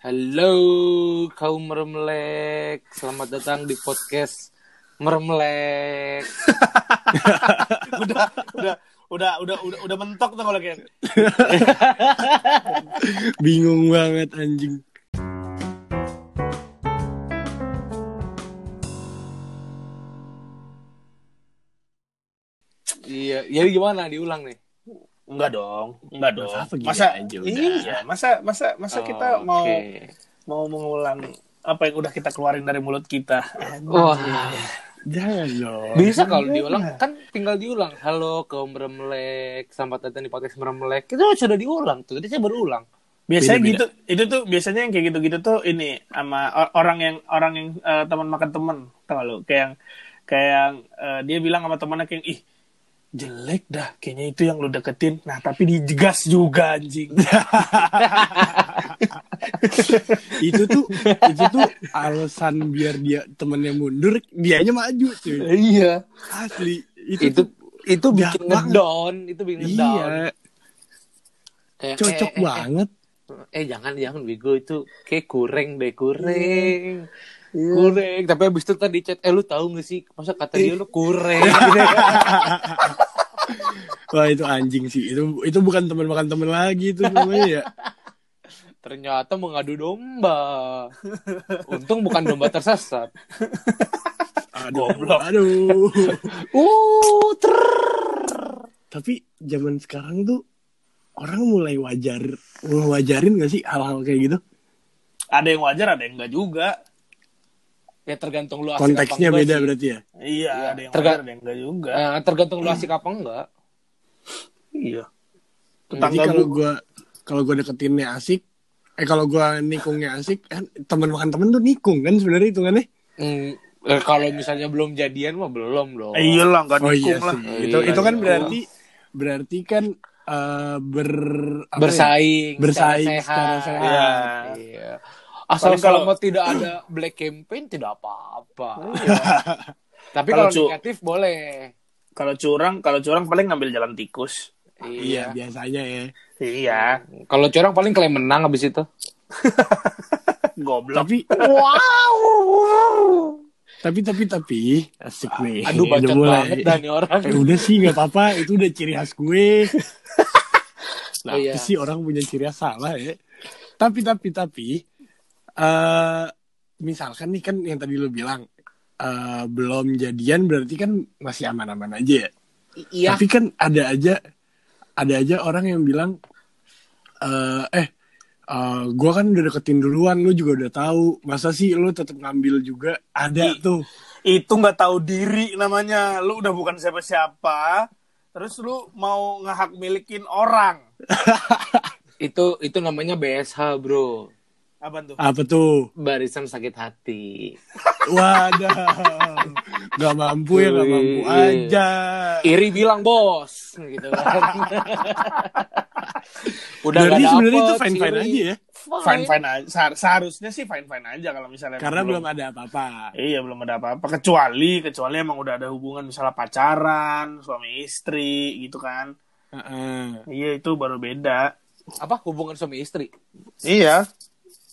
Halo kaum meremlek, selamat datang di podcast meremlek. udah udah udah udah udah udah mentok tuh kalau kayak Bingung banget anjing. Iya, jadi gimana diulang nih? Enggak dong enggak dong Masa iya masa masa masa kita Oh, mau oke. mau mengulang apa yang udah kita keluarin dari mulut kita Wah, Jangan dong. bisa kalau diulang kan tinggal diulang. Halo kaum meremlek, selamat datang di podcast meremlek. Itu sudah diulang tuh, tadi saya baru ulang. biasanya Beda-beda. gitu itu tuh biasanya yang kayak gitu-gitu tuh ini sama orang yang orang yang eh, teman makan teman tau lu kayak yang kayak yang eh, dia bilang sama temannya kayak ih jelek dah kayaknya itu yang lu deketin nah tapi digas juga anjing itu tuh itu tuh alasan biar dia temennya mundur, dianya maju cuy. iya Asli. Itu, Itu tuh itu bikin banget. ngedown, itu bikin ngedown. iya, Kayak, cocok eh, eh, banget. Eh, eh, jangan jangan bego itu kayak kurang deh kurang. Kurang, tapi abis itu tadi chat, eh lu tahu gak sih masa kata dia lu kurang gitu. Wah itu anjing sih. Itu itu bukan teman makan teman lagi itu namanya ya. Ternyata mengadu domba. Untung bukan domba tersesat. Aduh, aduh. Uh, ter. Tapi zaman sekarang tuh orang mulai wajar, wajarin gak sih hal-hal kayak gitu? ada yang wajar ada yang enggak juga Ya tergantung lu asik Konteksnya apa enggak beda sih. berarti ya. iya Iya, ada yang terga- wajar ada yang enggak juga Eh, tergantung lu asik apa enggak. iya Jadi tetangga kalau gua gua kalau gua deketinnya asik, eh kalau gua nikungnya asik, kan teman makan temen tuh nikung kan sebenarnya hitungannya. Hmm, eh, kalau misalnya belum jadian mah belum dong. eh, iyalah enggak Oh iya nikung lah sih. Iya, Itu itu kan iya. berarti berarti kan eh, ber apa ya? bersaing, Bersaing secara secara sehat. sehat. Iya. Asal Paling kalau- selama tidak ada black campaign tidak apa-apa. Iya. Tapi Kalau kalau cu- negatif boleh. kalau curang kalau curang paling ngambil jalan tikus Iya, biasanya ya. iya Kalau curang paling klaim menang habis itu. goblok Tapi Wow. tapi tapi tapi asik nih. Aduh Udah bacot mulai. banget dah nih orang. Eh, udah sih nggak apa-apa, itu udah ciri khas gue. Nah, Iya. sih orang punya ciri khas salah ya. Tapi tapi tapi eh misalkan nih kan yang tadi lo bilang eh belum jadian berarti kan masih aman-aman aja ya. Iya. Tapi kan ada aja ada aja orang yang bilang eh eh eh, gua kan udah deketin duluan, lu juga udah tahu. Masa sih lu tetap ngambil juga? Ada I- tuh. itu nggak tahu diri namanya lu udah bukan siapa-siapa terus lu mau ngehak milikin orang Itu itu namanya BSH, Bro. Apa tuh Apa tuh? Barisan sakit hati. Wadah. Gak mampu ya, gak mampu Iya. aja. Iri bilang bos gitu kan. Udah nggak sebenarnya itu dapet, fine-fine Iri. aja ya. fine fine aja Sehar- seharusnya sih fine fine aja kalau misalnya Karena belum ada apa-apa. iya belum ada apa-apa kecuali kecuali emang udah ada hubungan misalnya pacaran suami istri gitu kan Heeh. iya itu baru beda Apa hubungan suami istri? iya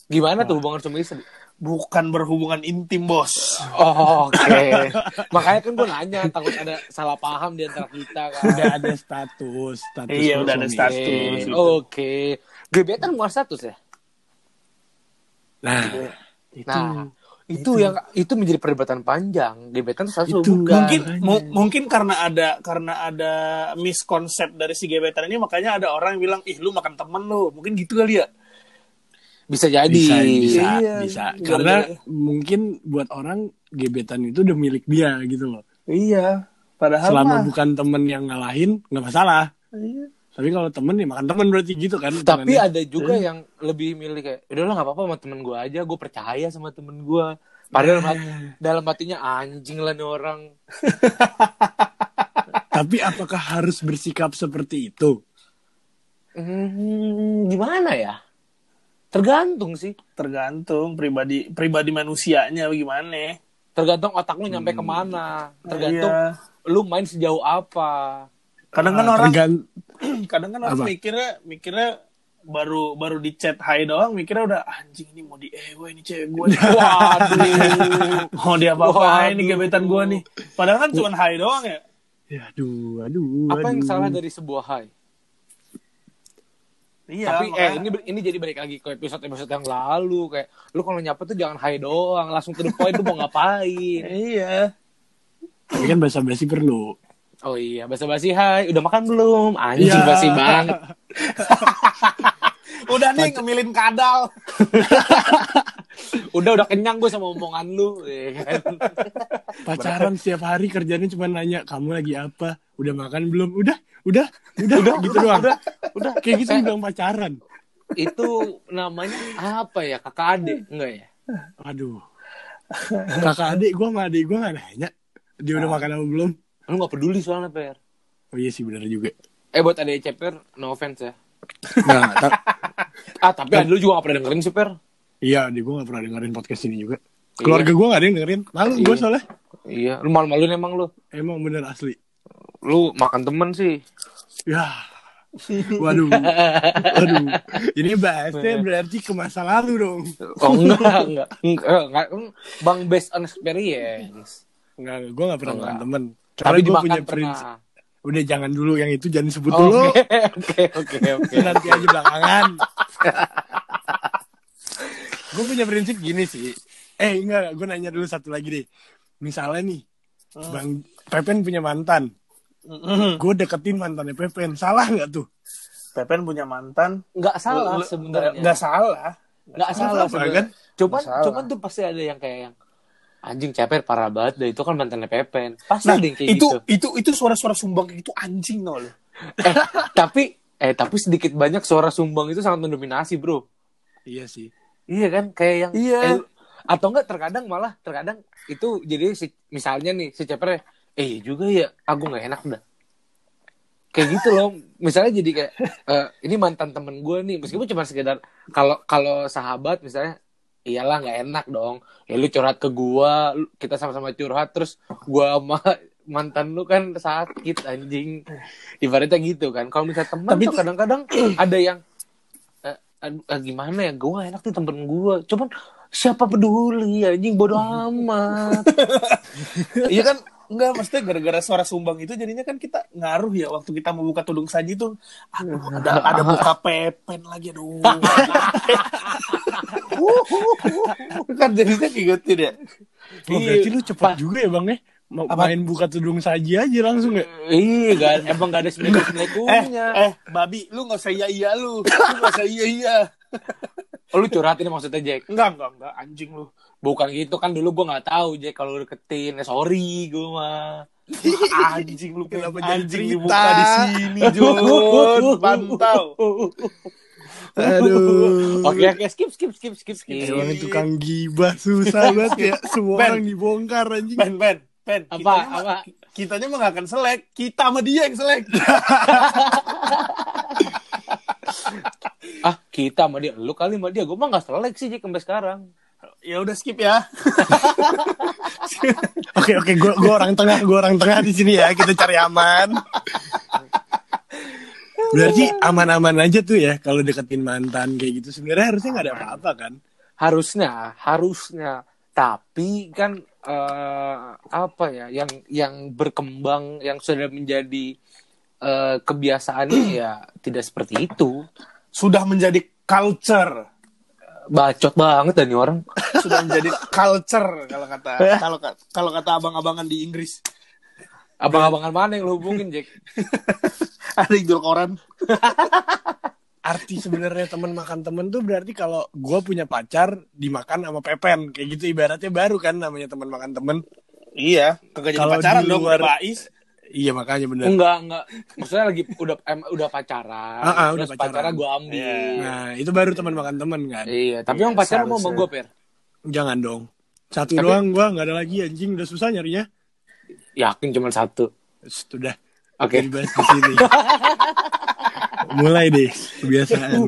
Gimana tuh hubungan suami istri? bukan berhubungan intim bos Oh, oke. Makanya kan gue nanya takut ada salah paham di antara kita kan. Udah ada status. status Iya, udah ada status. Oke. gitu. Oke. Gebetan muat status ya? Nah, Nah, itu, yang itu menjadi perdebatan panjang. Gebetan status Itu. bukan. mungkin mu- mungkin karena ada karena ada miskonsep dari si gebetan ini makanya ada orang yang bilang ih lu makan temen lu mungkin gitu kali ya bisa jadi. bisa, bisa, Iya, bisa. Karena mungkin buat orang gebetan itu udah milik dia gitu loh. iya padahal Selama mah bukan temen yang ngalahin, nggak masalah. Iya. Tapi kalau temen ya makan temen berarti gitu kan. Tapi hitungannya. ada juga yang lebih milih kayak, udahlah nggak apa-apa sama temen gue aja, gue percaya sama temen gue. Padahal dalam hatinya anjing lah nih orang. Tapi apakah harus bersikap seperti itu? Hmm, gimana ya? Tergantung sih. tergantung pribadi pribadi manusianya bagaimana Tergantung otak lu nyampe ke mana. Tergantung Iya. lu main sejauh apa. kadang kan Ah, orang tergan- kadang kan orang Apa? mikirnya mikirnya baru baru di chat hai doang mikirnya udah anjing ini mau di ewe ini cewek gue nih. waduh mau dia apa apa ini gebetan gue nih padahal kan cuma hai doang ya Ya, aduh, aduh. Apa yang aduh. salah dari sebuah hai? Iya Tapi eh makanya- ini ini jadi balik lagi ke episode-episode yang lalu kayak lu kalau nyapa tuh jangan hai doang, langsung to the point lu mau ngapain. iya Tapi kan bahasa basi perlu. Oh iya, basa-basi hai, udah makan belum? Anjing Iya. basi banget. udah nih ngemilin kadal Udah udah kenyang gue sama omongan lu. ya kan? Pacaran setiap hari kerjanya cuma nanya, kamu lagi apa? Udah makan belum? Udah, udah, udah, udah gitu doang. Udah, udah. Kayak gitu Eh, bilang pacaran. Itu namanya apa ya? Kakak adik enggak ya? Aduh. Kakak adik gue sama adik gue gak nanya. Dia udah makan apa belum? Lu gak peduli soalnya, Per. Oh iya sih bener juga. Eh buat adik Ceper, no offense ya. Nah, Ah, tapi ada lu juga gak pernah dengerin sih, Per. Iya adik gue gak pernah dengerin podcast ini juga. Keluarga gue gak ada yang dengerin. Malu gue Iya. soalnya. Iya, lu malu-maluin emang lu. Emang bener asli. Lu makan temen sih. Ya. Waduh. Waduh. Ini bahasnya berarti ke masa lalu dong. Oh enggak, enggak, enggak, enggak. Bang based on experience. Enggak, gue gak pernah Enggak. makan temen. Tapi Tapi gue punya prinsip. Udah jangan dulu yang itu jangan sebut Oke, dulu. oke, oke, oke. Nanti aja belakangan. Gue punya prinsip gini sih. Eh enggak, gue nanya dulu satu lagi deh. Misalnya nih, Bang Pepen punya mantan. Gue deketin mantannya Pepen. Salah nggak tuh? Pepen punya mantan Enggak salah sebenarnya. nggak salah Enggak Nggak salah sebenarnya. kan? Cuman Nggak salah. cuman tuh pasti ada yang kayak yang anjing ceper parah banget deh itu kan mantannya Pepen. Pasti nah ada yang kayak itu gitu. itu itu suara-suara sumbang gitu anjing no lo Eh, tapi eh tapi sedikit banyak suara sumbang itu sangat mendominasi, Bro. Iya sih. Iya kan kayak yang Iya. eh, atau enggak terkadang malah terkadang itu jadi si, misalnya nih si ceper eh iya juga ya aku nggak enak dah. Kayak gitu loh misalnya jadi kayak eh, ini mantan temen gue nih meskipun cuma sekedar kalau kalau sahabat misalnya iyalah nggak enak dong ya lu curhat ke gua lu- kita sama-sama curhat terus gua sama mantan lu kan sakit anjing. Ibaratnya gitu kan kalau misalnya teman Tapi tuh- kadang-kadang ada yang eh, aduh, eh, gimana ya? Gue enak tuh temen gue cuman siapa peduli anjing? Bodoh amat. Iya kan? Enggak, maksudnya gara-gara suara sumbang itu jadinya kan kita ngaruh ya waktu kita mau buka tudung saji tuh. Aduh ada ada buka pepen lagi aduh. Kan jadinya kayak gitu deh. Oh, berarti lu cepat juga ya bang ya? Mau Apa? main buka tudung saja aja langsung ya? iya kan emang gak ada eh semeleku-semelekunya eh babi lu nggak usah iya iya lu lu nggak usah iya iya oh, lu curhatin maksudnya Jack enggak enggak enggak anjing lu bukan gitu kan dulu gue nggak tahu Jack kalau lu deketin Eh, sorry gue mah anjing lu Kenapa jadi anjing cerita? dibuka di sini Jun pantau Aduh. oke oke skip skip skip skip skip Emang tukang gibah susah banget ya. Semua Ben. orang dibongkar anjing. pen pen pen Apa, kitanya apa? kitanya mah nggak akan selek kita sama dia yang selek ah kita sama dia lu kali sama dia gue mah nggak selek sih Jack sampai sekarang ya udah skip ya Oke oke, gue gue orang tengah, gue orang tengah di sini ya. Kita cari aman. Berarti aman-aman aja tuh ya kalau deketin mantan kayak gitu. Sebenarnya harusnya nggak ada apa-apa kan? harusnya harusnya tapi kan eh, apa ya yang yang berkembang yang sudah menjadi eh, kebiasaannya ya tidak seperti itu. Sudah menjadi culture. Bacot banget dan orang. Sudah menjadi culture kalau kata kalau ka- kalau kata abang-abangan di Inggris. Abang-abangan mana yang lu hubungin Jack? Ada yang jual koran Arti sebenarnya teman makan temen tuh berarti kalau gue punya pacar dimakan sama pepen kayak gitu ibaratnya baru kan namanya teman makan temen. iya kagak jadi Kalau pacaran di dong luar- bais Iya makanya bener. enggak enggak maksudnya lagi udah em, udah pacaran Ah, ah, udah pacaran. pacaran gue ambil Iya. Nah itu baru teman makan temen kan. iya tapi yang Iya, pacaran mau sama gue per Jangan dong. Satu Tapi- doang gue nggak ada lagi anjing udah susah nyarinya. yakin cuma satu Sudah. oke dibahas di sini. Mulai deh kebiasaan.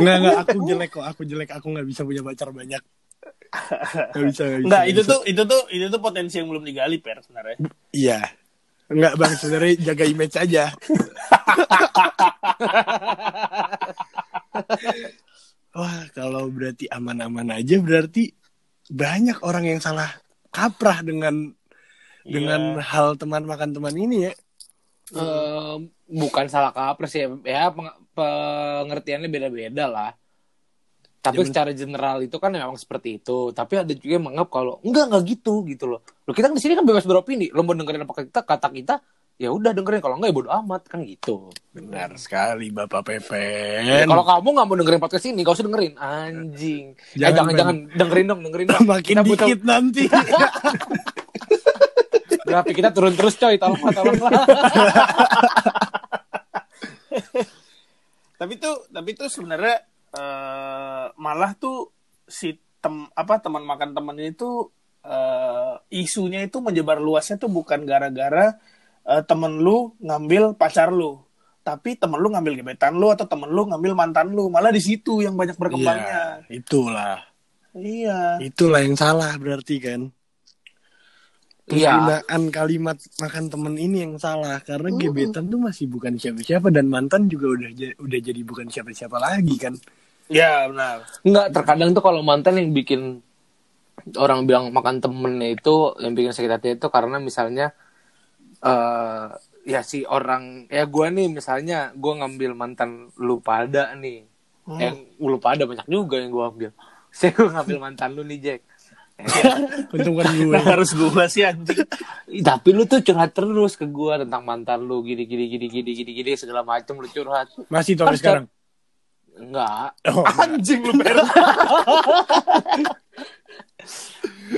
Enggak enggak aku jelek kok, aku jelek, aku nggak bisa punya pacar banyak. Gak bisa, gak bisa. Enggak, nggak itu bisa. tuh itu tuh itu tuh potensi yang belum digali per sebenarnya. Iya. Enggak bang, sebenarnya jaga image aja. Wah, kalau berarti aman-aman aja berarti banyak orang yang salah kaprah dengan dengan hal teman makan teman ini ya. Eh, bukan salah kapres ya ya peng- pengertiannya beda-beda lah. Tapi Ya, secara general itu kan memang seperti itu. Tapi ada juga yang menganggap kalau enggak enggak gitu gitu loh. Lo kita kan di sini kan bebas beropini. Lo mau dengerin apa kita kata kita ya udah dengerin. Kalau enggak ya bodo amat kan gitu. Benar sekali Bapak Pepen. Ya, kalau kamu nggak mau dengerin podcast ini gak usah dengerin. Anjing. Jangan, jangan jangan, Ben. jangan. Dengerin dong dengerin dong. Makin kita butuh dikit nanti. grafik kita turun terus coy. Tolong tolong tapi tuh tapi tuh sebenarnya eh, malah tuh si tem apa teman makan teman ini tuh eh, isunya itu menyebar luasnya tuh bukan gara-gara eh, temen lu ngambil pacar lu tapi temen lu ngambil gebetan lu atau temen lu ngambil mantan lu malah di situ yang banyak berkembangnya Iya, itulah. iya Itulah yang salah berarti kan. Iya. Penggunaan kalimat makan temen ini yang salah karena gebetan tuh masih bukan siapa-siapa dan mantan juga udah udah jadi bukan siapa-siapa lagi kan. ya benar Enggak, terkadang tuh kalau mantan yang bikin orang bilang makan temennya itu yang bikin sakit hati itu karena misalnya eh ya si orang ya gua nih misalnya gua ngambil mantan lu pada nih Hmm. yang lu pada banyak juga yang gua ambil saya gua ngambil mantan lu nih Jack Untung kan gue. Nah, harus gua sih anjing. Tapi lu tuh curhat terus ke gua tentang mantan lu gini gini gini gini gini gini segala macem lu curhat. Masih sampai Harus sekarang. enggak Oh, anjing lu Per.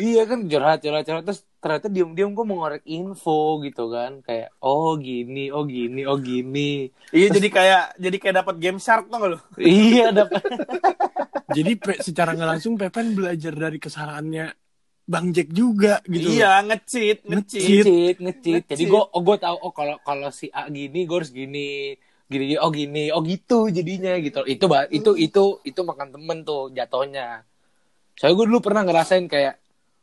iya kan curhat curhat curhat. Terus ternyata diem diem gue mengorek info gitu kan. Kayak oh gini oh gini oh gini. Iya jadi kayak jadi kayak dapat game shark tuh lu? Iya dapat Jadi pe- secara nggak langsung Pepen belajar dari kesalahannya Bang Jack juga gitu. iya ngecit ngecit. Ngecit ngecit jadi gue oh gue tahu oh kalau kalau si A gini gue harus gini. Gini gini oh gini. Oh gitu jadinya gitu itu itu itu itu makan temen tuh jatuhnya. Soalnya gue dulu pernah ngerasain kayak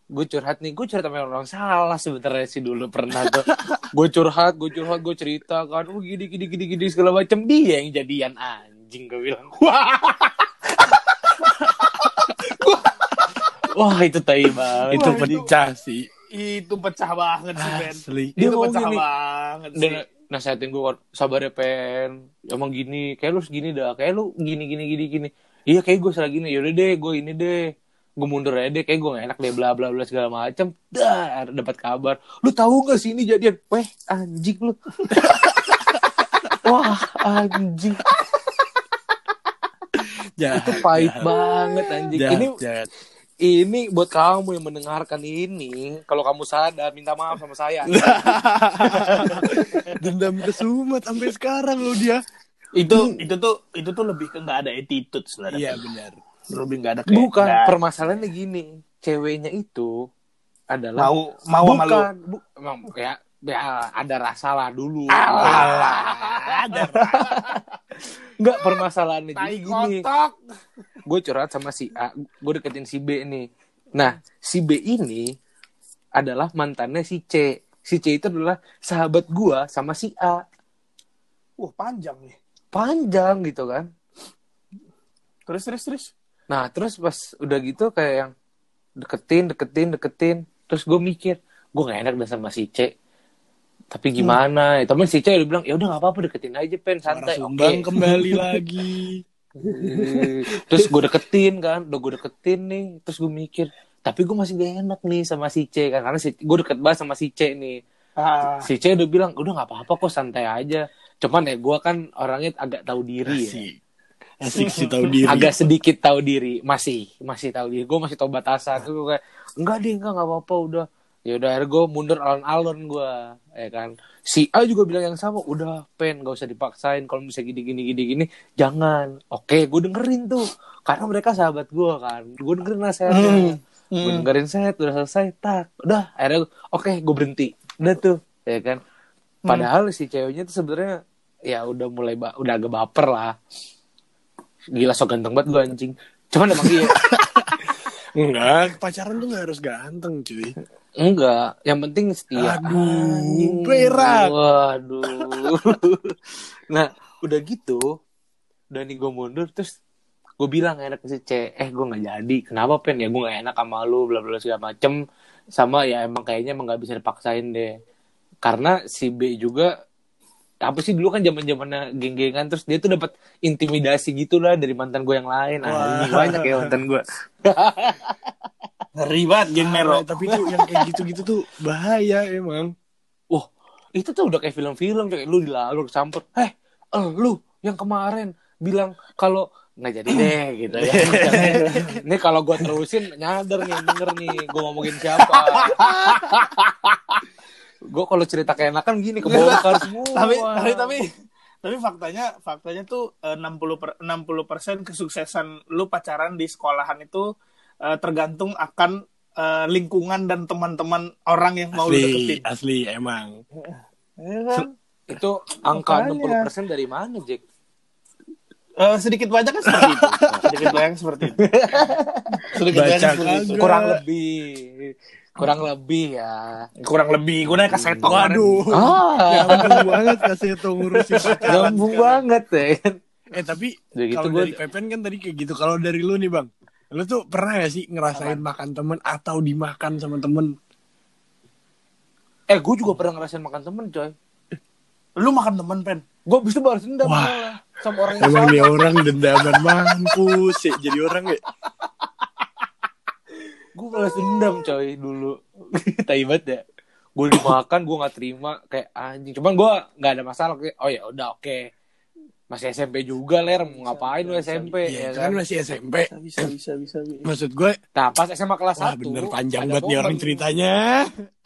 gue curhat nih gue curhat sama orang salah sebenarnya sih dulu pernah tuh gue curhat gue curhat gue cerita kan oh gini gini gini gini segala macam. Dia yang jadian anjing gue bilang. wah itu tai banget. Itu Wah, itu- pecah sih. itu pecah banget sih Ben. Asli. Dia itu ngomong pecah gini. banget sih. dan nasihatin gue sabar ya pen. Emang gini kayak lu segini dah. Kayak lu gini gini gini gini. Iya kayak gue salah gini yaudah deh gue ini deh. Gue mundur aja deh. Kayak gue gak enak deh bla bla bla segala macam dah dapat kabar. Lu tahu gak sih ini jadian? Weh anjing lu. Wah anjing. Jahat, itu pahit jahat. banget anjing. Jahat, ini jahat. Ini buat kamu yang mendengarkan ini kalau kamu sadar minta maaf sama saya. Dendam kesumat sampai sekarang lo dia. itu itu tuh itu tuh lebih ke nggak ada attitude sebenarnya. Iya benar. lebih nggak ada kayak bukan nggak- permasalahannya gini. Ceweknya itu adalah mau mau sama lu. bukan bu, emang ya, ya ada rasa lah dulu. Alah, ada Enggak permasalahannya jadi gini. gue curhat sama si A gue deketin si B nih. Nah si B ini adalah mantannya si C. Si C itu adalah sahabat gue sama si A. Wah panjang nih. Panjang gitu kan. Terus terus terus. Nah terus pas udah gitu kayak yang deketin, deketin, deketin. Terus gue mikir, gue gak enak dah sama si C. Tapi gimana? Ya, temen si C udah bilang, ya udah gak apa-apa deketin aja pen santai. Oke. sumbang kembali lagi. Terus gue deketin kan, udah gue deketin nih. Terus gue mikir, tapi gue masih gak enak nih sama si C kan. Karena si, gue deket banget sama si C nih. ah, Si C udah bilang, udah gak apa-apa kok santai aja. Cuman ya gue kan orangnya agak tahu diri ya. Asik. Asik sih tahu diri. agak sedikit tahu diri masih masih tahu diri gue masih tahu batasan gue kayak enggak deh enggak nggak apa-apa udah ya udah akhirnya gue mundur alon-alon gue ya kan. Si A juga bilang yang sama udah pen gak usah dipaksain. Kalau bisa gini gini gini gini jangan. Oke gue dengerin tuh. Karena mereka sahabat gue kan. Gue dengerin nasihatnya Hmm. gue dengerin set udah selesai tak. Udah akhirnya oke gue berhenti. Udah tuh ya kan. Padahal si ceweknya tuh sebenarnya ya udah mulai udah agak baper lah. Gila so ganteng banget gue anjing. Cuman emang iya Enggak, pacaran tuh gak harus ganteng cuy. enggak. Yang penting setia. Aduh, berak. waduh. Nah udah gitu udah nih gue mundur terus gue bilang gak enak ke si C eh gue nggak jadi. Kenapa pen? Ya gue nggak enak sama lu bla bla segala macem. Sama ya emang kayaknya emang nggak bisa dipaksain deh. Karena si B juga apa sih dulu kan zaman zamannya geng-gengan terus dia tuh dapat intimidasi gitu lah dari mantan gue yang lain Wah. ah, ini banyak ya mantan gue Ngeri banget geng Mero. Nah, tapi tuh yang kayak gitu-gitu tuh bahaya emang. wah itu tuh udah kayak film-film kayak lu dilalur samper eh eh, lu yang kemarin bilang kalau nggak jadi deh gitu ya ini kalau gue terusin nyadar nih denger nih gue ngomongin siapa gue kalau cerita keenakan gini kebongkar semua tapi tapi tapi tapi faktanya faktanya tuh eh, 60 per, 60% kesuksesan lu pacaran di sekolahan itu eh, tergantung akan eh, lingkungan dan teman-teman orang yang mau lu Asli, deketin. asli emang. Kan? itu angka Makanya. 60% dari mana Jack Eh, sedikit banyak kan seperti itu. sedikit banyak seperti itu. sedikit banyak seperti itu. kurang lebih kurang lebih ya Kurang lebih gue nanya kemarin. Waduh. ah Nyambung banget kasih tuh ngurusin nyambung banget ya Eh tapi gitu kalau gua- dari Pepen kan tadi kayak gitu. Kalau dari lu nih bang, lu tuh pernah gak sih ngerasain makan temen atau dimakan sama temen? eh gue juga pernah ngerasain makan temen coy Lu makan temen pen. gue bisa balas dendam Wah. sama orang yang Emang sama nih orang dendaman mampus ya jadi orang ya. Gue balas dendam coy dulu tai banget ya gue dimakan gue nggak terima kayak anjing cuman gue nggak ada masalah kayak, oh ya udah oke masih SMP juga ler mau ngapain lu SMP Iya, ya kan kan masih SMP. Bisa bisa bisa. bisa. Maksud gue, nah pas SMA kelas wah 1 bener panjang ada banget nih orang ceritanya.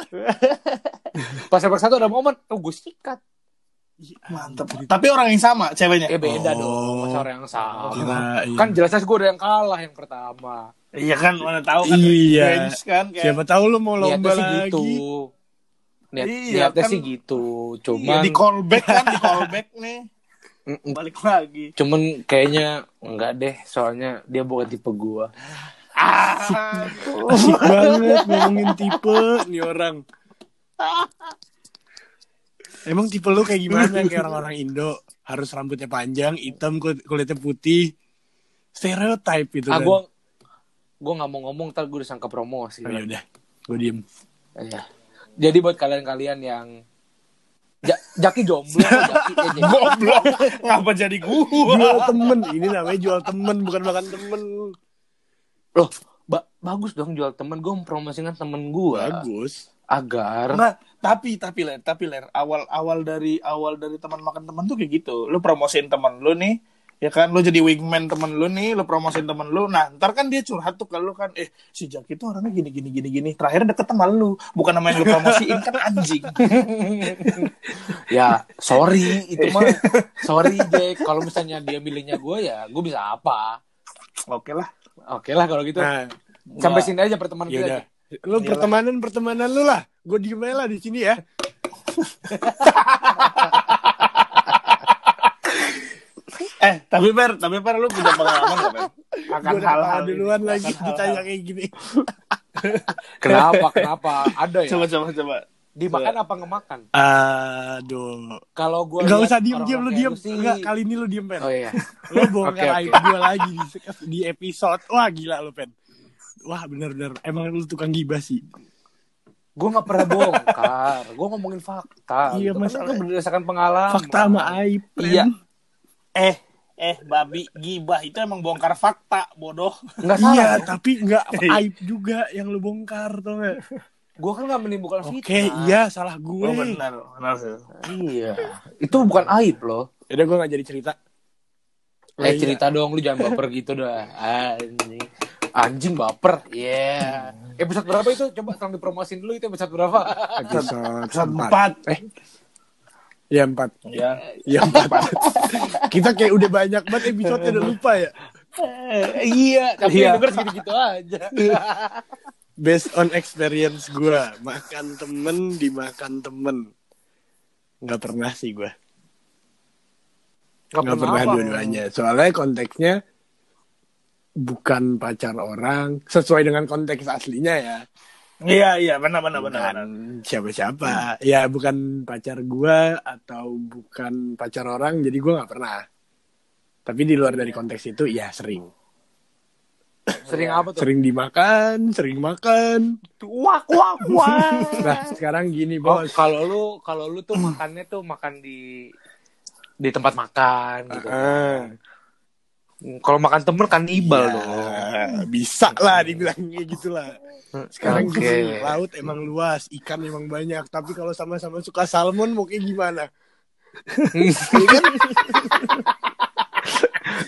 pas SMA kelas 1 ada momen oh gue sikat Mantap. Tapi orang yang sama ceweknya. ya beda Oh. dong masa orang yang sama Kirain. kan jelas-jelas gue udah yang kalah yang pertama Iya kan mana tahu kan Iya. revenge kan kayak Siapa tahu lu mau lomba sih lagi. gitu Niat, Iya, niatnya kan- sih gitu Iya, cuman di callback kan di callback nih balik lagi cuman kayaknya enggak deh soalnya dia bukan tipe gua ah Asik banget ngomongin tipe nih orang. Emang tipe lu kayak gimana? Kayak orang-orang Indo. Harus rambutnya panjang, hitam, kul- kulitnya putih. Stereotype itu ah kan. gua gua nggak mau ngomong ntar gue disangka promosi Oh, ya udah, gue diem. Iya. jadi buat kalian-kalian yang Ja- Jaki jomblo Jaki eh, goblok ngapa jadi gua Jual temen. Ini namanya jual temen, bukan makan temen. loh ba- bagus dong jual temen gue mempromosikan temen gua Bagus. agar Enggak, tapi tapi ler, tapi ler, awal awal dari awal dari teman makan teman tuh kayak gitu. Lu promosiin teman lu nih, ya kan? Lu jadi wingman teman lu nih, lu promosiin teman lu. Nah, ntar kan dia curhat tuh ke lu kan, eh si Jaki tuh orangnya gini gini gini gini. Terakhir deket sama lu, bukan namanya lu promosiin kan anjing. ya sorry itu mah sorry Jack kalau misalnya dia milihnya gue ya gue bisa apa Oke lah. oke lah kalau gitu Nah, sampai Gua- sini aja pertemanan kita udah. Lu pertemanan pertemanan lu lah. Gue diem aja lah di sini ya. Eh, tapi Ber, tapi Ber lu punya pengalaman gak, Ber? Akan hal-hal kalah ini, duluan lagi akan ditanya kayak gini. kenapa kenapa ada ya Coba coba coba. dimakan apa ngemakan Aduh. kalau gue Gak usah diem-diem lu diem. Enggak, kali ini lu diem, Pen. oh iya Lu bongkar Oke, oke. aib gue lagi di, di episode. Wah, gila lu, Pen. Wah, bener-bener. Emang lu tukang gibah sih. gue nggak pernah bongkar gue ngomongin fakta Iya, gitu. Kan masalah- itu berdasarkan pengalaman Fakta sama aib. Iya. Eh, eh babi gibah itu emang bongkar fakta, bodoh. nggak salah Iya, dong. tapi nggak aib juga yang lu bongkar, tau gak? gue kan nggak menimbulkan Oke, fitnah iya, salah gue. Oh, benar, benar. iya itu bukan aib loh Yaudah, gue gak jadi cerita. Oh, eh iya. cerita dong lu jangan baper gitu dah anjing anjing baper yeah episode berapa itu coba tolong dipromosin dulu itu episode berapa Episode empat. Eh, ya empat. Ya. Ya empat. Kita kayak udah banyak banget episode udah lupa ya. Iya tapi Iya. yang denger segitu-gitu aja Based on experience gue, makan temen dimakan temen. Nggak pernah sih gue. Nggak pernah dua-duanya. Soalnya konteksnya bukan pacar orang sesuai dengan konteks aslinya ya. Iya, iya, benar benar benar. siapa-siapa ya bukan pacar gua atau bukan pacar orang jadi gua nggak pernah tapi di luar dari konteks itu ya sering Sering Iya. apa tuh? Sering dimakan, sering makan. Wak wak wak. Nah, sekarang gini, Oh, Bos. kalau lu kalau lu tuh makannya tuh makan di di tempat makan gitu. Ah, Kalau makan temen kanibal ya, dong. bisa lah dibilang kayak gitu lah. Sekarang gini, laut emang luas, ikan emang banyak. Tapi kalau sama-sama suka salmon kayak gimana? Iya kan?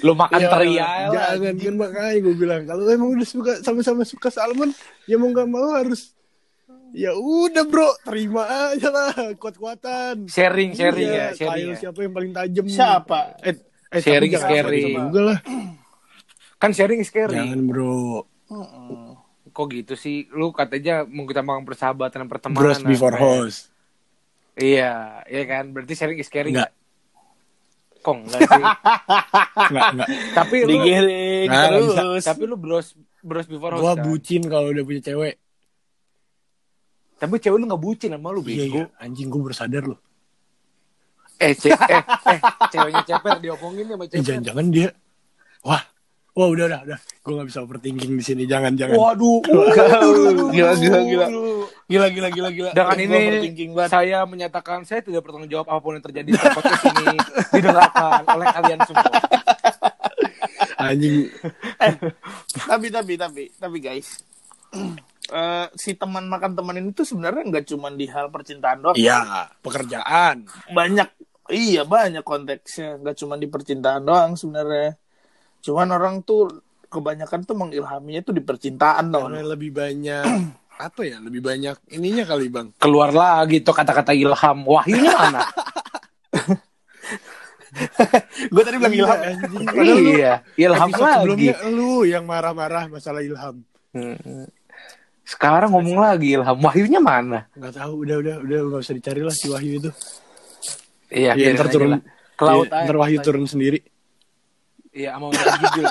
lu makan Ya, teri aja lah. Jangan kan makanya gue bilang kalau emang udah suka sama-sama suka salmon, ya mau nggak mau harus ya udah bro terima aja lah kuat-kuatan. Sharing sharing Iya, ya, sharing. ya. siapa yang paling tajam? Siapa? Eh, eh Sharing is caring. juga lah. Kan sharing is caring. Jangan bro. Kok gitu sih? Lu katanya mengutamakan persahabatan dan pertemanan. Bros before host. Iya, iya kan? Berarti sharing is caring. Enggak. Kok enggak sih? Enggak, enggak. tapi lu Digiring Nah, terus. tapi lu bros bros before host. Gua kan? bucin kalau udah punya cewek. Tapi cewek lu gak bucin sama lu Iya, bego. iya. Anjing gue baru sadar loh. Eh, ce eh, eh, ceweknya ceper diomongin sama Eh, ceper. jangan-jangan dia. Wah. Wah, udah, udah, udah. Gue gak bisa overthinking di sini. Jangan, jangan. Waduh. Gila, gila, gila. Gila gila gila gila. Dengan ini saya menyatakan saya tidak bertanggung jawab apa pun yang terjadi di podcast ini didengarkan oleh kalian semua. Anjing. tapi tapi tapi tapi guys eh, si teman makan teman ini tuh sebenarnya nggak cuma di hal percintaan doang Iya, pekerjaan. banyak iya banyak konteksnya nggak cuma di percintaan doang sebenarnya cuman orang tuh kebanyakan tuh mengilhaminya tuh di percintaan dong Karena lebih banyak apa ya? Lebih banyak ininya kali, Bang. Keluar lagi tuh kata-kata ilham. Wahyunya mana? gue tadi bilang ilham Iya, iya, ilham episode lagi. sebelumnya lu yang marah-marah masalah ilham. Hmm. Sekarang ngomong lagi ilham. Wahyunya mana? Nggak tahu, udah udah udah nggak usah dicari lah si Wahyu itu. Iya, Iya, ntar turun. Ke laut Iya, aja. ntar Wahyu turun sendiri. Iya, sama udah gigil.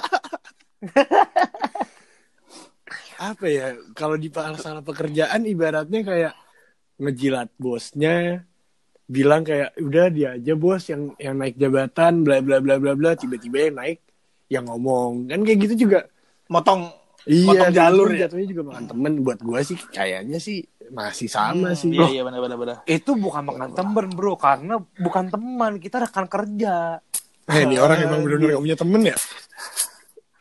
Apa ya? Kalau di masalah pekerjaan ibaratnya kayak ngejilat bosnya, bilang kayak udah dia aja bos yang yang naik jabatan, bla bla bla bla bla, tiba-tiba yang naik yang ngomong kan kayak gitu juga. motong Iya, Potong jalur ya? Jatuhnya juga makan temen. Buat gua sih kayaknya sih masih sama sih. iya iya benar benar benar Itu bukan makan temen, bro. Karena bukan teman. Kita rekan kerja. Eh, ini orang emang bener-bener gak punya temen ya?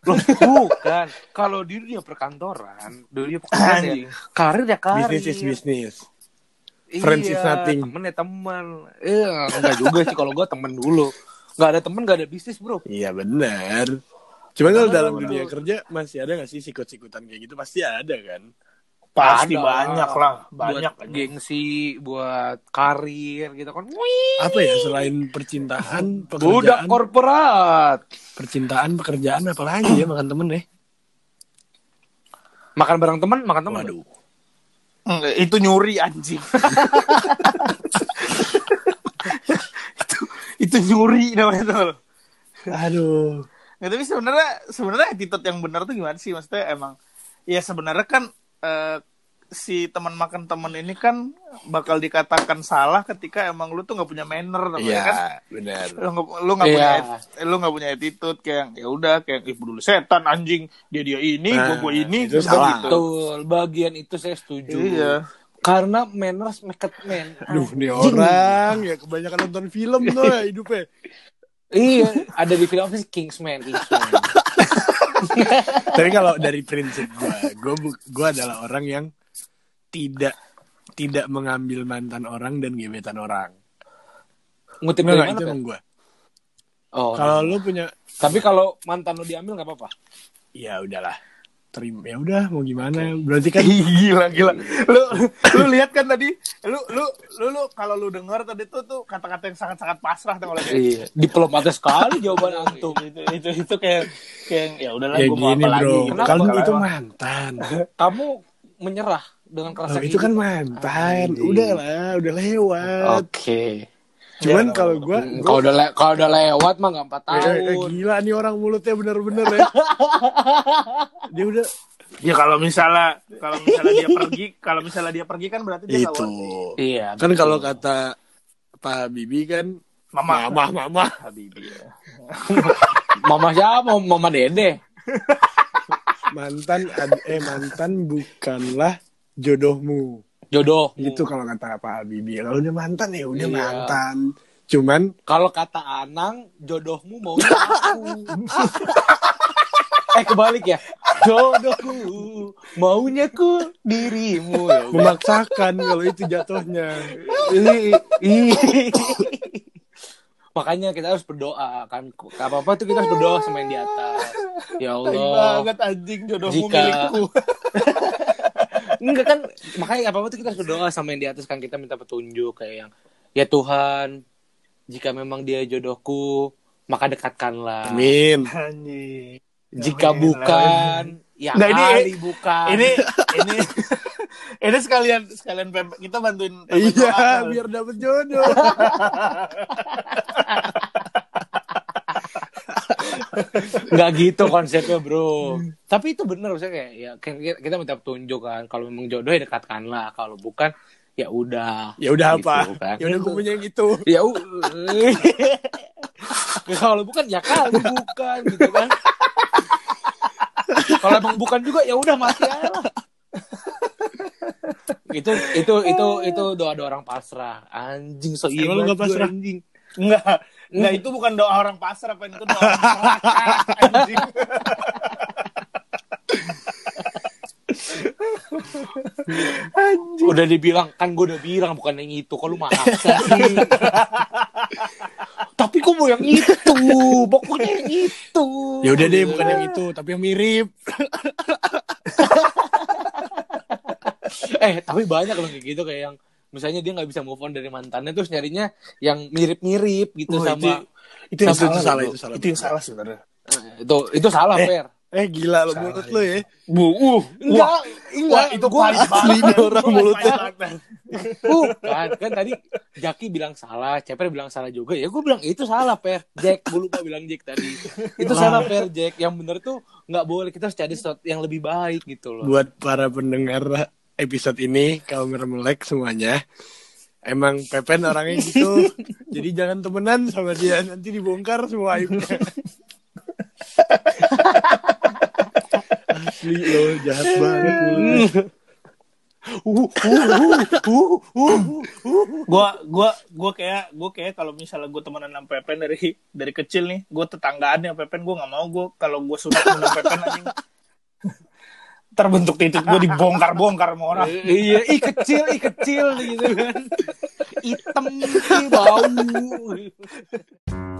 Loh, bukan. Kalau di dunia perkantoran, dunia pekerjaan ya, karir ya karir. Business is business. Iya, friends is nothing. Temen ya temen. Eh, enggak juga sih kalau gue temen dulu. Enggak ada temen, enggak ada bisnis, bro. Iya benar. Cuman kalau dalam dunia kerja masih ada gak sih sikut-sikutan kayak gitu? Pasti ada kan? pasti Ada. banyak lah banyak buat gengsi, buat karir gitu kan. Wih, Apa ya selain percintaan, Budak pekerjaan, korporat. percintaan, pekerjaan apa lagi ya makan temen ya? Makan bareng teman, makan teman. Waduh. Enggak, itu nyuri anjing itu itu nyuri namanya tuh Aduh. Nggak, tapi sebenarnya sebenarnya attitude yang benar tuh gimana sih maksudnya emang ya sebenarnya kan eh, si teman makan teman ini kan bakal dikatakan salah ketika emang lu tuh nggak punya manner namanya Iya, kan benar. lu nggak Iya. punya et- lu nggak punya attitude kayak ya udah kayak ibu dulu setan anjing dia dia ini Nah, gua gua ini itu salah. gitu. Betul, bagian itu saya setuju. iya Karena manners make it man. Aduh, nih orang ya kebanyakan nonton film tuh ya hidupnya. Iya, ada di film sih Kingsman, Kingsman. Tapi kalau dari prinsip gua bu- gua adalah orang yang tidak tidak mengambil mantan orang dan gebetan orang. Ngutip dari mana, itu gua. Oh. Kalau lu punya Tapi kalau mantan lu diambil nggak apa-apa. ya udahlah. Terima ya udah mau gimana? Berarti kan gila gila lu lu lihat kan tadi lu lu lu, lu kalau lu dengar tadi tuh tuh kata-kata yang sangat-sangat pasrah tuh oleh Iya, diplomatis sekali jawaban antum. itu itu itu kayak kayak ya udahlah ya gua mau gini apa lagi bro. gitu. Kenapa? Kan Kenapa? itu mantan. Kamu menyerah dengan kerasa Oh, itu kan mantan. Udah lah, udah lewat. Oke. Cuman Ya, kalau gua, Hmm, gua Kalau udah le- kalau udah lewat mah nggak empat Eh, eh, tahun. gila nih orang mulutnya bener-bener ya. Dia udah ya kalau misalnya kalau misalnya dia pergi kalau misalnya dia pergi kan berarti dia itu. Iya. Kan kalau kata Pak Bibi kan mama mama mama Habibi ya. Mama siapa? Mama Dede. mantan ad- eh mantan bukanlah jodohmu. Jodoh. Gitu kalau kata Pak Habibie. Kalau udah mantan ya udah Iya. mantan. Cuman Kalau kata Anang, jodohmu maunya aku. eh kebalik ya. Jodohku maunya ku dirimu. Ya, memaksakan kalau itu jatuhnya. Makanya kita harus berdoa kan. Apa apa tuh kita harus berdoa sama yang di atas. Ya Allah. banget anjing jodohmu Jika- milikku. Enggak kan makanya apa apa tuh kita harus berdoa sama yang di atas kan kita minta petunjuk kayak yang ya Tuhan jika memang dia jodohku maka dekatkanlah. Amin. Anjing. Jika Amin. bukan ya Nah, ini- bukan. Ini ini ini sekalian sekalian Pep- kita bantuin doa. Iya, biar dapet jodoh. nggak gitu konsepnya bro. Tapi itu bener maksudnya kayak ya kita minta petunjuk kan. Kalau memang jodoh ya dekatkanlah. Kalau bukan ya udah. Ya udah Gitu, apa? kan. Ya udah gue punya yang itu. ya kalau bukan ya kali bukan gitu kan kalau emang bukan juga ya udah mati aja lah itu itu itu itu doa doa orang pasrah anjing so iya lu nggak pasrah? anjing Enggak. Enggak itu bukan doa orang pasar apa itu doa orang anjing. udah dibilang kan gue udah bilang bukan yang itu kalau maksa sih tapi kok mau yang itu pokoknya yang itu Ya udah deh, bukan yang itu, tapi yang mirip. eh tapi banyak loh kayak gitu kayak yang misalnya dia nggak bisa move on dari mantannya terus nyarinya yang mirip-mirip gitu Oh, sama itu yang Itu- itu salah, salah, itu salah. Itu yang salah. sebenarnya. Eh, itu itu salah Eh, per Eh gila lo Salah, mulut lo ya. Bu, uh, enggak Wah, enggak itu gua asli nih orang mulutnya. banget. bukan kan tadi Jaki bilang salah Ceper bilang salah juga. Ya gue bilang itu salah per Jack gue lupa bilang Jack tadi. Itu salah per Jack. Yang bener tuh nggak boleh. Kita harus cari sesuatu yang lebih baik gitu loh. Buat para pendengar episode ini, kaum melek semuanya. Emang Pepen orangnya gitu. Jadi jangan temenan sama dia. Nanti dibongkar semua aibnya. Asli lo, jahat banget mulutnya. uh, uh, uh, uh, uh, gua gua gua kayak gua kayak kalau misalnya gua temenan sama Pepen dari dari kecil nih gua tetanggaan ya Pepen gua nggak mau gua kalau gua sunat sama Pepen anjing terbentuk titik gua dibongkar-bongkar sama orang. Iya ih kecil ih kecil gitu kan. Hitam bau